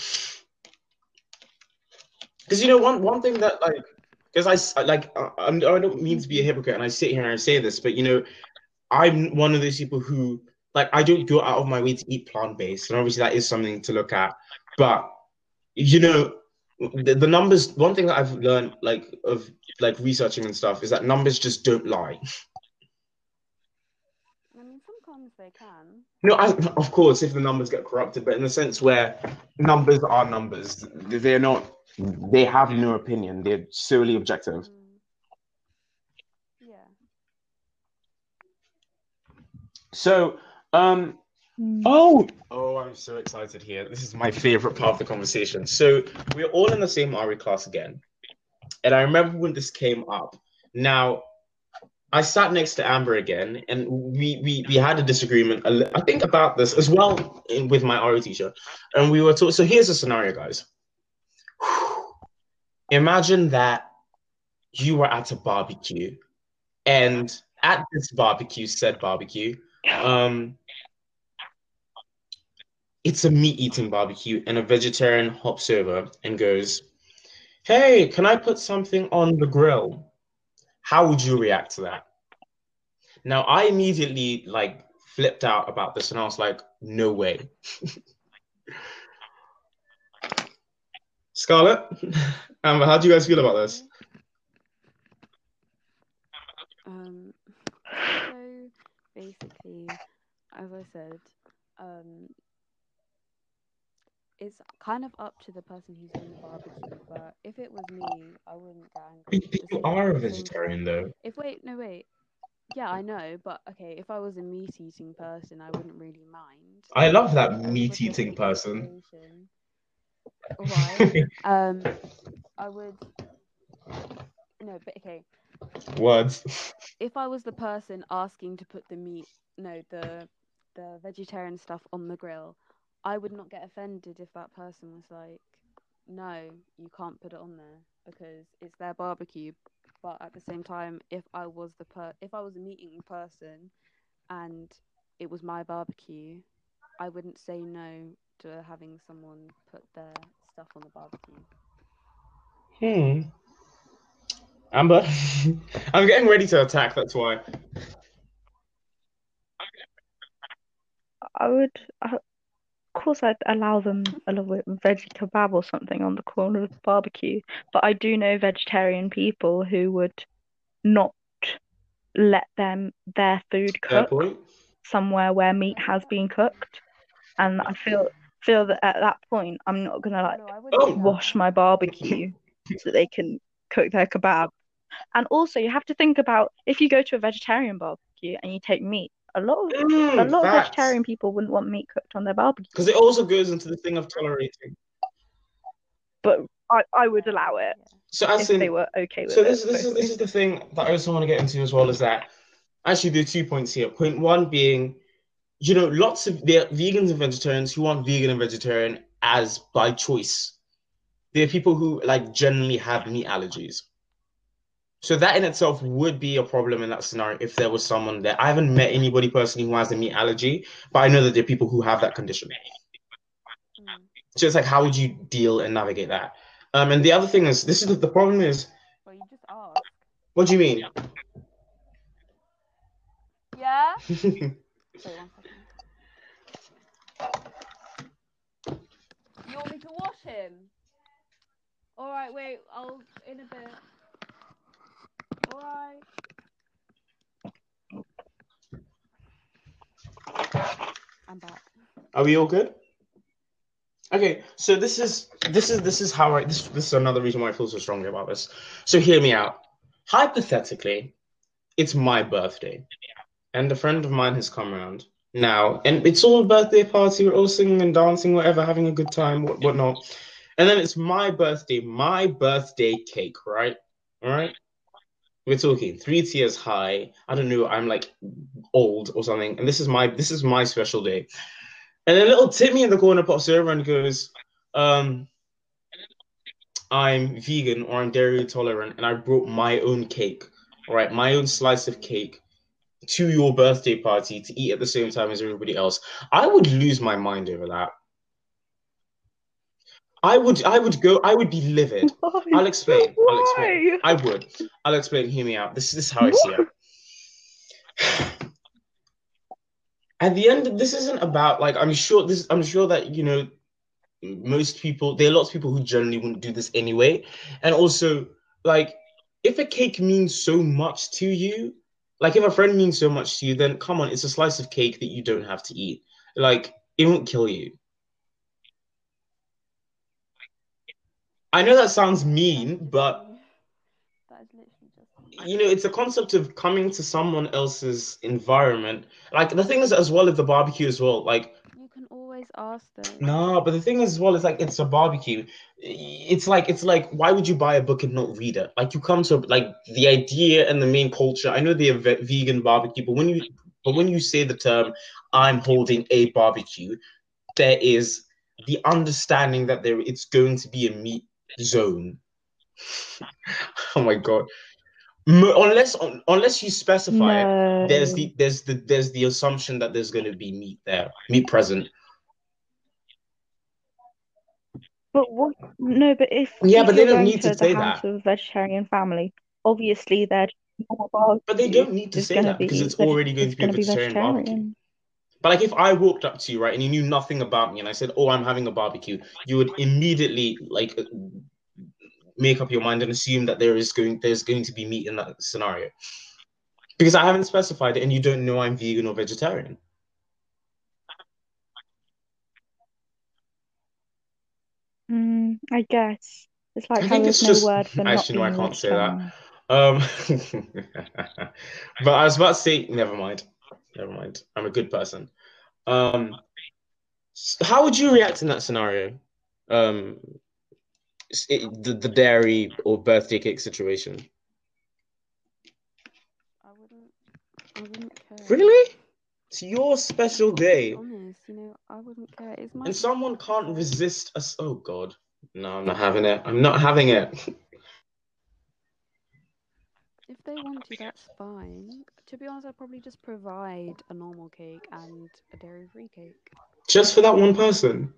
Because you know one one thing that like because I like I, I don't mean to be a hypocrite and I sit here and I say this, but you know I'm one of those people who like I don't go out of my way to eat plant based, and obviously that is something to look at. But you know the, the numbers. One thing that I've learned like of like researching and stuff is that numbers just don't lie. I mean, sometimes they can. No, I, of course, if the numbers get corrupted, but in the sense where numbers are numbers, they're not. They have no opinion. They're solely objective. Mm. Yeah. So, um, Mm. oh, oh, I'm so excited here. This is my favorite part of the conversation. So we're all in the same RE class again, and I remember when this came up. Now, I sat next to Amber again, and we we, we had a disagreement. I think about this as well with my RE teacher, and we were talking. So here's a scenario, guys. Imagine that you were at a barbecue, and at this barbecue, said barbecue, um, it's a meat eating barbecue, and a vegetarian hops over and goes, Hey, can I put something on the grill? How would you react to that? Now, I immediately like flipped out about this and I was like, no way. Scarlett, um, how do you guys feel about this? Um, so basically, as I said, um, it's kind of up to the person who's doing the barbecue. But if it was me, I wouldn't get angry. You are a vegetarian, though. If wait, no wait. Yeah, I know, but okay, if I was a meat eating person, I wouldn't really mind. I love that meat eating person. Why? um, I would. No, but okay. Words. If I was the person asking to put the meat, no, the the vegetarian stuff on the grill, I would not get offended if that person was like, "No, you can't put it on there because it's their barbecue." But at the same time, if I was the per if I was a meeting person and it was my barbecue, I wouldn't say no to having someone put their stuff on the barbecue. Hmm. Amber, I'm getting ready to attack. That's why. I would. I, course I'd allow them a little bit of veggie kebab or something on the corner of the barbecue, but I do know vegetarian people who would not let them their food cook somewhere where meat has been cooked, and I feel feel that at that point I'm not gonna like no, oh. wash my barbecue so that they can cook their kebab. And also, you have to think about if you go to a vegetarian barbecue and you take meat, a lot of mm, a lot facts. of vegetarian people wouldn't want meat cooked on their barbecue because it also goes into the thing of tolerating. But I, I would allow it. So as if in, they were okay with so it. this this is this is the thing that I also want to get into as well is that actually there are two points here. Point one being, you know, lots of there are vegans and vegetarians who aren't vegan and vegetarian as by choice. There are people who like generally have meat allergies. So that in itself would be a problem in that scenario if there was someone there. I haven't met anybody personally who has a meat allergy, but I know that there are people who have that condition. Mm. So it's like, how would you deal and navigate that? Um, and the other thing is, this is the, problem is. Well, you just asked. What do you mean? Yeah. You want me to wash him? All right, wait. I'll in a bit. Bye. I'm back. Are we all good? Okay, so this is this is this is how I this this is another reason why I feel so strongly about this. So hear me out. Hypothetically, it's my birthday, and a friend of mine has come around now, and it's all a birthday party. We're all singing and dancing, whatever, having a good time, what whatnot. And then it's my birthday, my birthday cake, right? All right. We're talking three tiers high. I don't know. I'm like old or something, and this is my this is my special day. And then little Timmy in the corner pops over and goes, um, "I'm vegan or I'm dairy intolerant, and I brought my own cake, right, my own slice of cake." To your birthday party to eat at the same time as everybody else, I would lose my mind over that. I would I would go I would be livid. Why? I'll explain. Why? I'll explain. I would. I'll explain. Hear me out. This, this is how I see it. At the end, this isn't about like I'm sure this I'm sure that you know most people there are lots of people who generally wouldn't do this anyway. And also like if a cake means so much to you, like if a friend means so much to you, then come on, it's a slice of cake that you don't have to eat. Like it won't kill you. I know that sounds mean, but you know, it's a concept of coming to someone else's environment. Like the thing is, as well as the barbecue as well. Like you can always ask them. No, but the thing is, as well, it's like it's a barbecue. It's like it's like why would you buy a book and not read it? Like you come to like the idea and the main culture. I know they're vegan barbecue, but when you but when you say the term "I'm holding a barbecue," there is the understanding that there it's going to be a meat zone. oh my god! Unless un- unless you specify it, there's the there's the there's the assumption that there's going to be meat there, meat present. But what? No, but if Yeah, but they don't need to to the say house that. of a vegetarian family, obviously normal But they don't need to say that because it's already going to be a be vegetarian barbecue. But like if I walked up to you, right, and you knew nothing about me, and I said, "Oh, I'm having a barbecue," you would immediately like make up your mind and assume that there is going there's going to be meat in that scenario because I haven't specified it, and you don't know I'm vegan or vegetarian. Mm, I guess it's like I think it's no just word for not actually no, I can't say that. Um, but I was about to say, never mind, never mind. I'm a good person. Um, how would you react in that scenario? Um, it, the the dairy or birthday cake situation. I wouldn't. I wouldn't care. Really? It's your special day, honest, you know, I wouldn't care. It's my and someone can't resist us. Oh God, no, I'm not having it. I'm not having it. If they want to, that's fine. To be honest, I'd probably just provide a normal cake and a dairy-free cake. Just for that one person.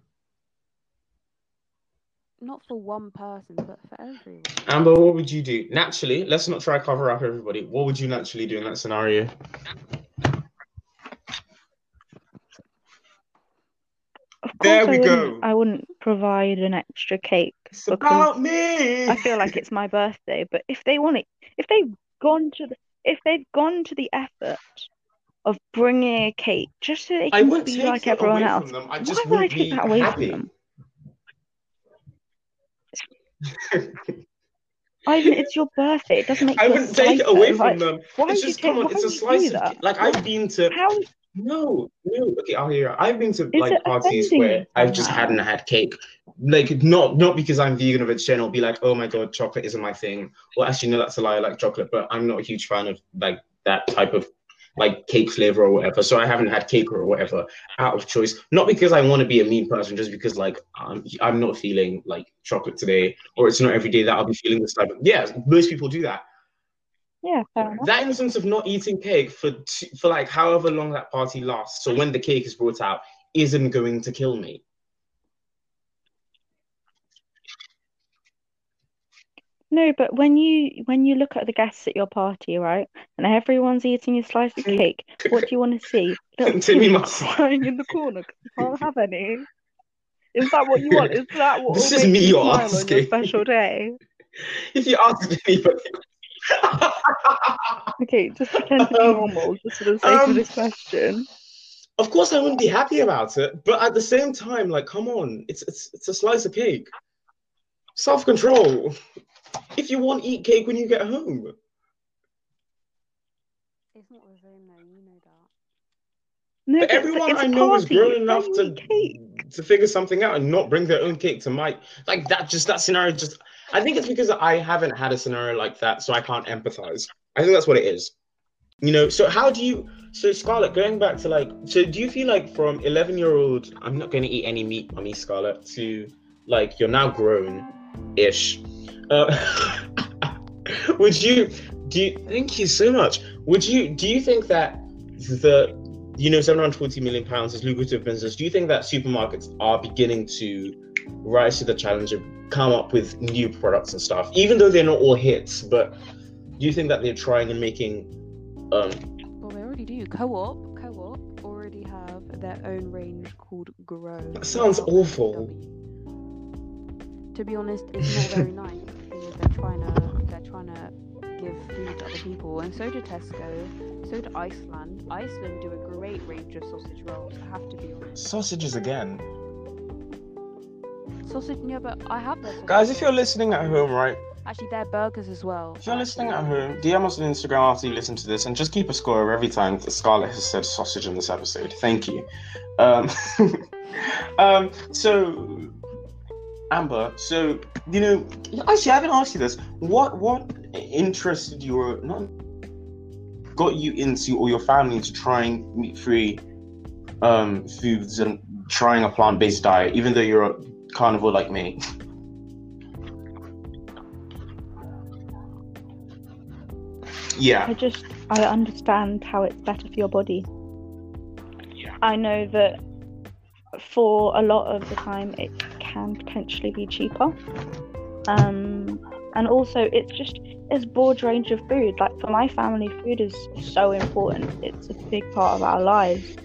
Not for one person, but for everyone. Amber, what would you do? Naturally, let's not try cover up everybody. What would you naturally do in that scenario? There course, I we wouldn't. go. I wouldn't provide an extra cake It's because about me. I feel like it's my birthday. But if they want it, if they've gone to the, if they've gone to the effort of bringing a cake just so they can be like everyone else, from why would I take be that away from happy. them? Ivan, it's your birthday. It doesn't make I wouldn't take it away Like, from them. why It's just come on. It's a slice of like I've been to. How No, no. Okay, I'll hear. it. I've been to is like parties where I've just hadn't had cake. Like not not because I'm vegan or vegetarian. I'll be like, oh my god, chocolate isn't my thing. Well, actually, no, that's a lie. I like chocolate, but I'm not a huge fan of like that type of like cake flavor or whatever. So I haven't had cake or whatever out of choice. Not because I want to be a mean person, just because like I'm I'm not feeling like chocolate today, or it's not every day that I'll be feeling this type of. Yeah, most people do that. Yeah. That instance of not eating cake for t- for like however long that party lasts, so when the cake is brought out, isn't going to kill me. No, but when you when you look at the guests at your party, right, and everyone's eating a slice of cake, what do you want to see? Little Timmy crying in the corner because you can't have any. Is that what you want? Is that what This is me you you're asking. special day? If you ask anybody. Okay, just pretend to be Um, normal, just for the sake um, of this question. Of course, I wouldn't be happy about it, but at the same time, like, come on, it's it's it's a slice of cake. Self control. If you want, eat cake when you get home. It's not the same though, you know that. No, But but it's, everyone it's I a know is grown It's enough to cake. to figure something out and not bring their own cake to my like that. Just that scenario. Just I think it's because I haven't had a scenario like that, so I can't empathize. I think that's what it is. You know. So how do you? So Scarlett, going back to like, so do you feel like from eleven year old, I'm not going to eat any meat, mommy Scarlett, to like you're now grown, ish. Uh, would you? Do you? Thank you so much. Would you? Do you think that the you know, 740 million pounds is lucrative business. Do you think that supermarkets are beginning to rise to the challenge of come up with new products and stuff, even though they're not all hits? But do you think that they're trying and making? Um, Well, they already do. Co-op, co-op already have their own range called GRO. That sounds awful. To be honest, it's not very nice because they're trying to they're trying to give food to other people, and so do Tesco, so do Iceland. Iceland do a great range of sausage rolls. I have to be honest. sausages again, Sausage, yeah, but I have sausage guys. If you're listening at home, right, Actually, they're burgers as well. If you're listening at home, DM us on Instagram after you listen to this, and just keep a score of every time that Scarlett has said sausage in this episode. Thank you. Um, um, so, Amber, so you know, actually, I haven't asked you this. What what interested you or not got you into or your family into trying meat-free um, foods and trying a plant-based diet, even though you're a carnivore like me? Yeah. I just I understand how it's better for your body. Yeah. I know that for a lot of the time it can potentially be cheaper. Um, and also it's just it's broad range of food. Like for my family, food is so important. It's a big part of our lives.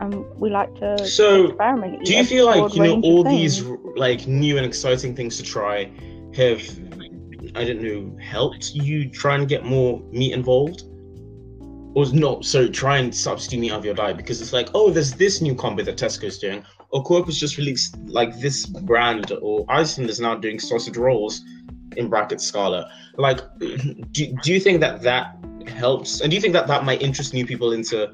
And we like to So, experiment. Do you feel like you know all these like new and exciting things to try have I don't know helped you try and get more meat involved? Or not so try and substitute meat out of your diet because it's like, oh, there's this new combo that Tesco's doing, or Coop has just released like this brand, or Iceland is now doing sausage rolls in brackets Scarlett. Like, do, do you think that that helps? And do you think that that might interest new people into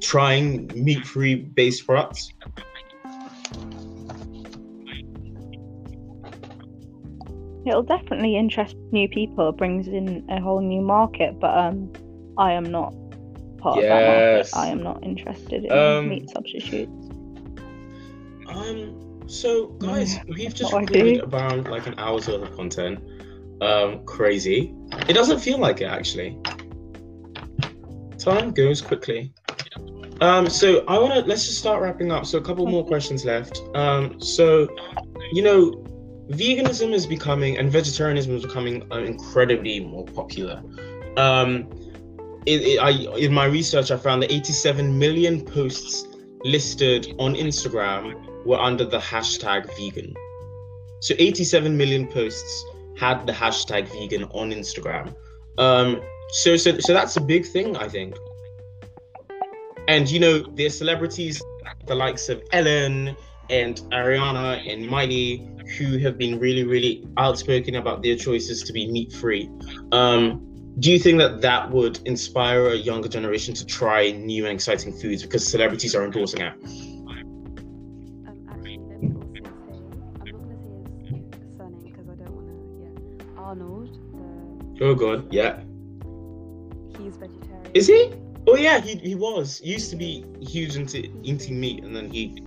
trying meat-free based products? It'll definitely interest new people. It brings in a whole new market, but um, I am not part of that market. I am not interested in Um, meat substitutes. Um. So, guys, we've just recorded about like an hour's worth of content. Um, crazy. It doesn't feel like it actually. Time goes quickly. Um. So I wanna let's just start wrapping up. So a couple more questions left. Um. So, you know, veganism is becoming and vegetarianism is becoming uh, incredibly more popular. Um. It, it, I in my research I found that 87 million posts listed on Instagram were under the hashtag vegan. So 87 million posts had the hashtag vegan on Instagram. Um, so, so, so that's a big thing, I think. And you know, there's celebrities, the likes of Ellen and Ariana and Miley, who have been really, really outspoken about their choices to be meat free. Um, do you think that that would inspire a younger generation to try new and exciting foods because celebrities are endorsing it? Oh god, yeah. he's vegetarian. Is he? Oh yeah, he he was. He used to be huge into eating meat, and then he.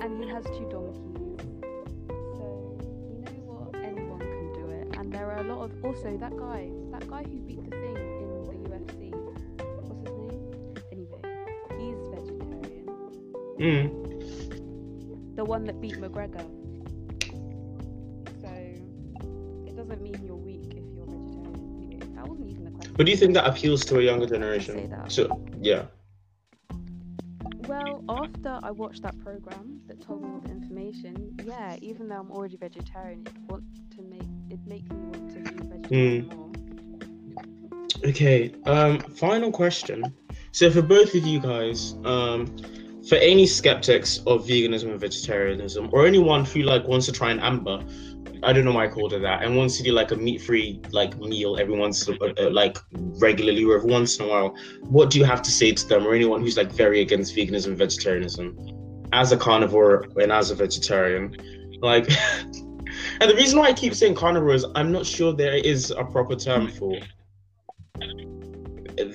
And he has two donkeys. So you know what? Anyone can do it. And there are a lot of also that guy, that guy who beat the thing in the UFC. What's his name? Anyway, he's vegetarian. Mm. The one that beat McGregor. So it doesn't mean you're That wasn't the question. But do you think that appeals to a younger generation? So yeah. Well, after I watched that program that told me all the information, yeah, even though I'm already vegetarian, it want to make it makes me want to be vegetarian more. Okay. Um. Final question. So for both of you guys, um, for any skeptics of veganism and vegetarianism, or anyone who like wants to try an amber, I don't know why I called it that, and wants to do like a meat-free like meal every once uh, uh, like regularly or every once in a while, what do you have to say to them, or anyone who's like very against veganism vegetarianism, as a carnivore and as a vegetarian, like. and the reason why I keep saying carnivore is I'm not sure there is a proper term for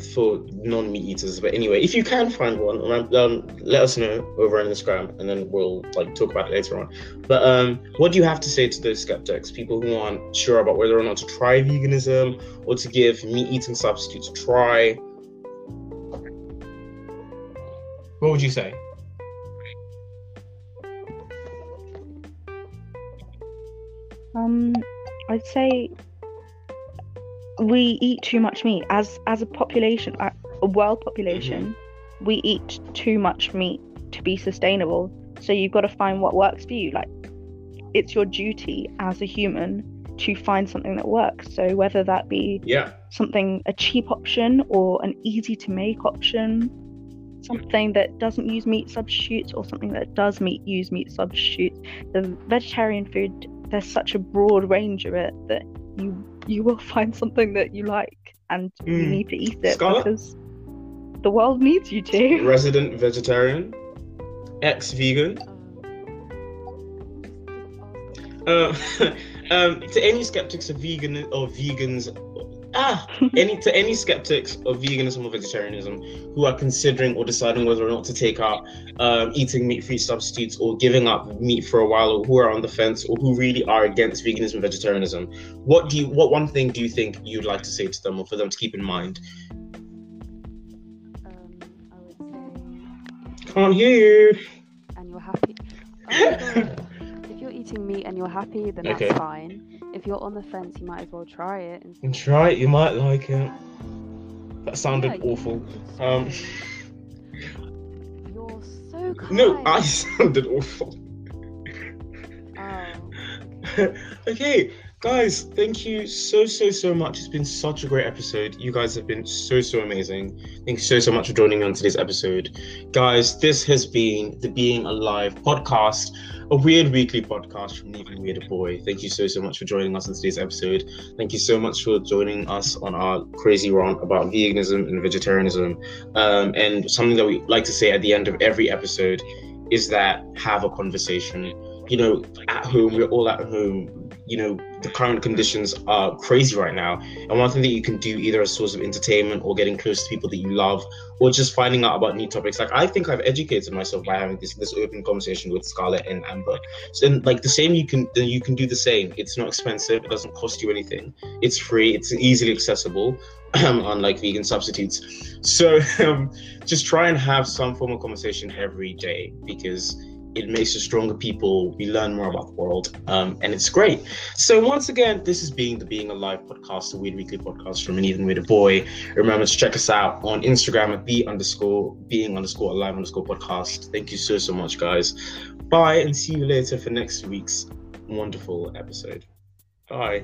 for non-meat eaters. But anyway, if you can find one, um, let us know over on Instagram, and then we'll like talk about it later on. But um, what do you have to say to those skeptics, people who aren't sure about whether or not to try veganism or to give meat-eating substitutes a try? What would you say? Um, I'd say we eat too much meat as as a population, a world population. Mm-hmm. We eat too much meat to be sustainable. So you've got to find what works for you. Like it's your duty as a human to find something that works. So whether that be Yeah. something a cheap option or an easy to make option, something that doesn't use meat substitutes or something that does meat use meat substitutes. The vegetarian food there's such a broad range of it that you you will find something that you like and you Mm. need to eat it because the world needs you to. Resident vegetarian, ex vegan. Um, ask Uh, um, to any skeptics of vegan or vegans, ah, any to any skeptics of veganism or vegetarianism who are considering or deciding whether or not to take out um, eating meat-free substitutes or giving up meat for a while, or who are on the fence, or who really are against veganism and vegetarianism, what do you, what one thing do you think you'd like to say to them, or for them to keep in mind? um, I say, Can't hear you. and you're happy. Oh if you're eating meat and you're happy, then that's Okay. fine. If you're on the fence, you might as well try it. And And try it, you might like it. That sounded Yeah, awful. Um. You're so kind. no, I sounded awful. Oh, okay, guys, thank you so, so, so much. It's been such a great episode. You guys have been so, so amazing. Thank you so, so much for joining me on today's episode. Guys, this has been the Being Alive podcast, a weird weekly podcast from Even Weirder Boy. Thank you so, so much for joining us on today's episode. Thank you so much for joining us on our crazy rant about veganism and vegetarianism. Um, and something that we like to say at the end of every episode is that have a conversation you know, at home, we're all at home. You know, the current conditions are crazy right now. And one thing that you can do, either as a source of entertainment or getting close to people that you love, or just finding out about new topics. Like I think I've educated myself by having this this open conversation with Scarlett and Amber. So, and like the same, you can then you can do the same. It's not expensive. It doesn't cost you anything. It's free. It's easily accessible. unlike vegan substitutes. So um, just try and have some form of conversation every day because it makes us stronger people. We learn more about the world, um, and it's great. So once again, this is being the Being Alive podcast, the weird weekly podcast from an even weirder boy. Remember to check us out on Instagram at the underscore being underscore alive underscore podcast. Thank you so so much, guys. Bye, and see you later for next week's wonderful episode. Bye.